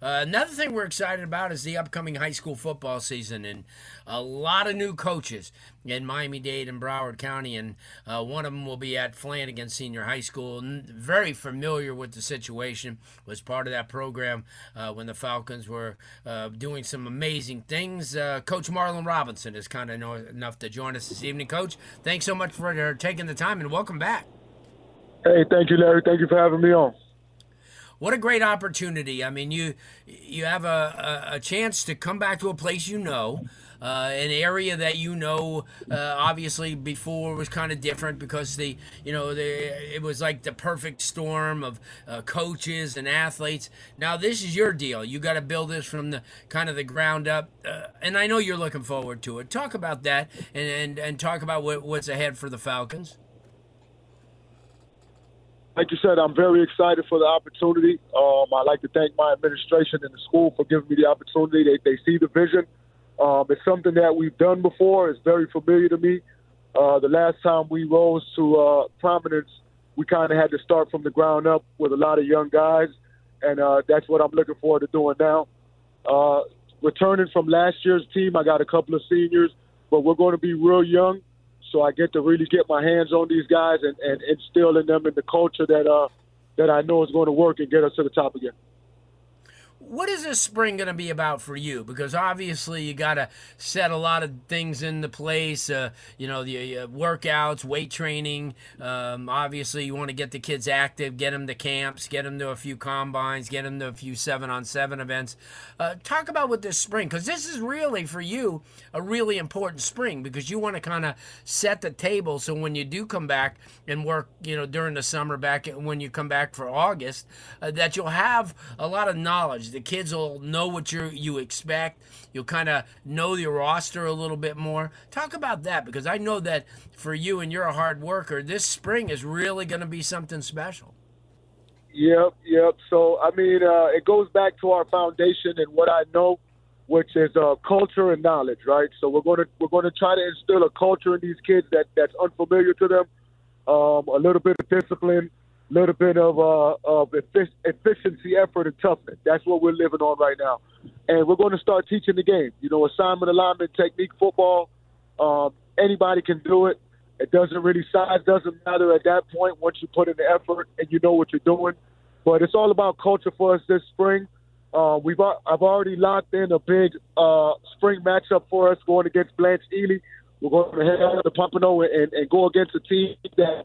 Uh, another thing we're excited about is the upcoming high school football season, and a lot of new coaches in Miami Dade and Broward County. And uh, one of them will be at Flanagan Senior High School. Very familiar with the situation. Was part of that program uh, when the Falcons were uh, doing some amazing things. Uh, Coach Marlon Robinson is kind of enough to join us this evening. Coach, thanks so much for uh, taking the time and welcome back. Hey, thank you, Larry. Thank you for having me on what a great opportunity. I mean, you you have a, a, a chance to come back to a place you know, uh, an area that you know. Uh, obviously, before was kind of different because the you know the it was like the perfect storm of uh, coaches and athletes. Now this is your deal. You got to build this from the kind of the ground up, uh, and I know you're looking forward to it. Talk about that and and, and talk about what, what's ahead for the Falcons like you said, I'm very excited for the opportunity. Um, I'd like to thank my administration and the school for giving me the opportunity. They, they see the vision. Um, it's something that we've done before. It's very familiar to me. Uh, the last time we rose to uh, prominence, we kind of had to start from the ground up with a lot of young guys, and uh, that's what I'm looking forward to doing now. Uh, returning from last year's team, I got a couple of seniors, but we're going to be real young so I get to really get my hands on these guys and, and instill in them in the culture that uh, that I know is going to work and get us to the top again what is this spring going to be about for you? Because obviously you got to set a lot of things into place. Uh, you know, the uh, workouts, weight training. Um, obviously, you want to get the kids active, get them to camps, get them to a few combines, get them to a few seven-on-seven events. Uh, talk about what this spring, because this is really for you a really important spring because you want to kind of set the table so when you do come back and work, you know, during the summer, back when you come back for August, uh, that you'll have a lot of knowledge the kids will know what you you expect. You'll kind of know your roster a little bit more. Talk about that because I know that for you and you're a hard worker, this spring is really going to be something special. Yep, yep. So I mean, uh, it goes back to our foundation and what I know, which is uh, culture and knowledge, right? So we're going to we're going to try to instill a culture in these kids that that's unfamiliar to them, um, a little bit of discipline, little bit of uh, of efficiency, effort, and toughness. That's what we're living on right now, and we're going to start teaching the game. You know, assignment, alignment, technique, football. Um, anybody can do it. It doesn't really size doesn't matter at that point once you put in the effort and you know what you're doing. But it's all about culture for us this spring. Uh, we've I've already locked in a big uh, spring matchup for us going against Blanche Ely. We're going to head out to Pompano and, and go against a team that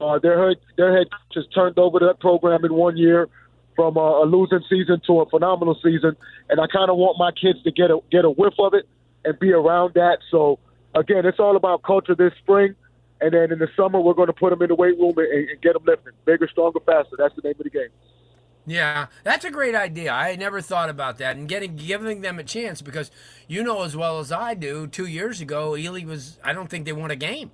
uh, their head their head just turned over that program in one year from a, a losing season to a phenomenal season, and I kind of want my kids to get a get a whiff of it and be around that. So again, it's all about culture this spring, and then in the summer we're going to put them in the weight room and, and get them lifting, bigger, stronger, faster. That's the name of the game. Yeah, that's a great idea. I never thought about that and getting giving them a chance because you know as well as I do. Two years ago, Ely was. I don't think they won a game.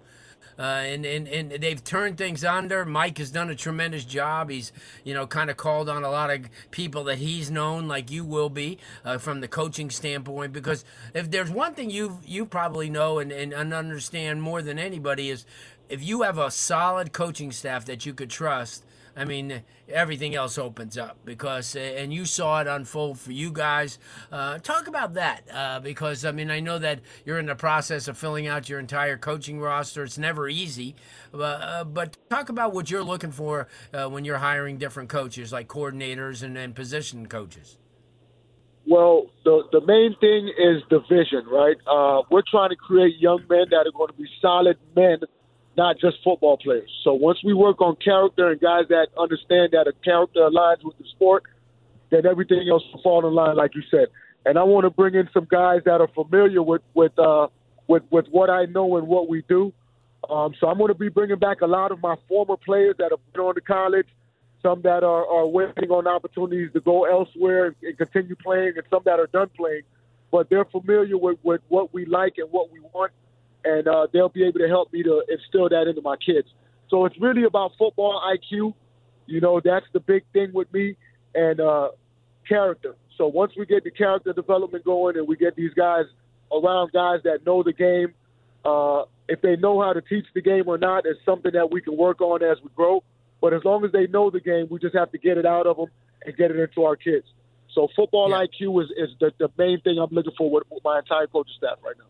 Uh, and, and, and they've turned things under. Mike has done a tremendous job. He's, you know, kind of called on a lot of people that he's known, like you will be, uh, from the coaching standpoint. Because if there's one thing you you probably know and, and understand more than anybody is if you have a solid coaching staff that you could trust, I mean, everything else opens up because, uh, and you saw it unfold for you guys. Uh, talk about that uh, because, I mean, I know that you're in the process of filling out your entire coaching roster. It's never easy, uh, but talk about what you're looking for uh, when you're hiring different coaches, like coordinators and, and position coaches. Well, the the main thing is the vision, right? Uh, we're trying to create young men that are going to be solid men not just football players. So once we work on character and guys that understand that a character aligns with the sport, then everything else will fall in line, like you said. And I want to bring in some guys that are familiar with with uh, with with what I know and what we do. Um, so I'm going to be bringing back a lot of my former players that have on to college, some that are, are waiting on opportunities to go elsewhere and, and continue playing, and some that are done playing. But they're familiar with, with what we like and what we want, and uh, they'll be able to help me to instill that into my kids. So it's really about football IQ. You know, that's the big thing with me, and uh, character. So once we get the character development going and we get these guys around guys that know the game, uh, if they know how to teach the game or not is something that we can work on as we grow. But as long as they know the game, we just have to get it out of them and get it into our kids. So football yeah. IQ is, is the, the main thing I'm looking for with, with my entire coaching staff right now.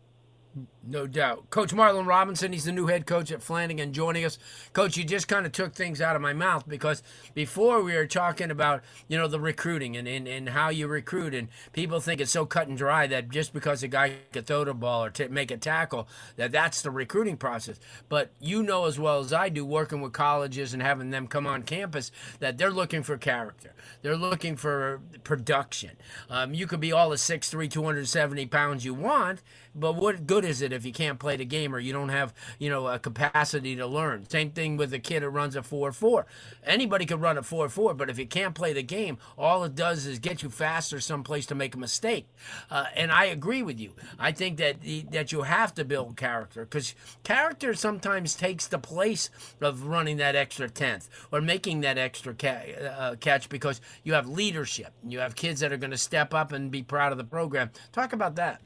No doubt. Coach Marlon Robinson, he's the new head coach at Flanagan, joining us. Coach, you just kind of took things out of my mouth because before we were talking about, you know, the recruiting and, and, and how you recruit, and people think it's so cut and dry that just because a guy can throw the ball or t- make a tackle, that that's the recruiting process. But you know as well as I do, working with colleges and having them come on campus, that they're looking for character. They're looking for production. Um, you could be all the 6'3", 270 pounds you want, but what good is it if you can't play the game or you don't have, you know, a capacity to learn? Same thing with a kid who runs a 4-4. Anybody can run a 4-4, but if you can't play the game, all it does is get you faster someplace to make a mistake. Uh, and I agree with you. I think that the, that you have to build character because character sometimes takes the place of running that extra tenth or making that extra ca- uh, catch because you have leadership. You have kids that are going to step up and be proud of the program. Talk about that.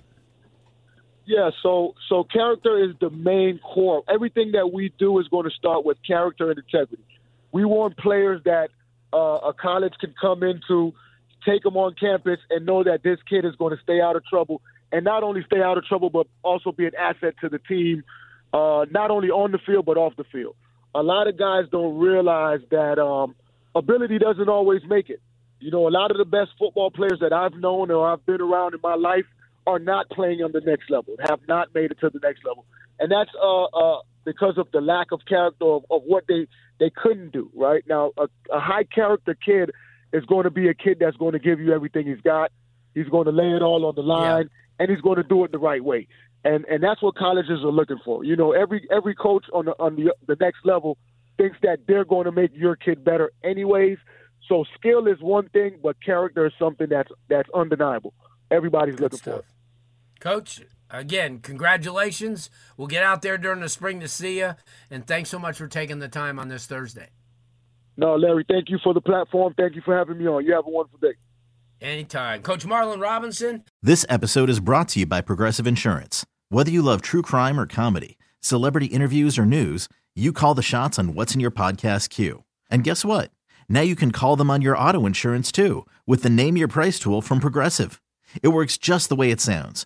Yeah, so so character is the main core. Everything that we do is going to start with character and integrity. We want players that uh, a college can come into, take them on campus, and know that this kid is going to stay out of trouble, and not only stay out of trouble, but also be an asset to the team, uh, not only on the field but off the field. A lot of guys don't realize that um, ability doesn't always make it. You know, a lot of the best football players that I've known or I've been around in my life are not playing on the next level, have not made it to the next level, and that's uh, uh, because of the lack of character of, of what they they couldn't do. Right now, a, a high character kid is going to be a kid that's going to give you everything he's got. He's going to lay it all on the line, yeah. and he's going to do it the right way. And and that's what colleges are looking for. You know, every every coach on the on the the next level thinks that they're going to make your kid better anyways. So skill is one thing, but character is something that's that's undeniable. Everybody's Good looking stuff. for it. Coach, again, congratulations. We'll get out there during the spring to see you. And thanks so much for taking the time on this Thursday. No, Larry, thank you for the platform. Thank you for having me on. You have a wonderful day. Anytime. Coach Marlon Robinson. This episode is brought to you by Progressive Insurance. Whether you love true crime or comedy, celebrity interviews or news, you call the shots on what's in your podcast queue. And guess what? Now you can call them on your auto insurance too with the Name Your Price tool from Progressive. It works just the way it sounds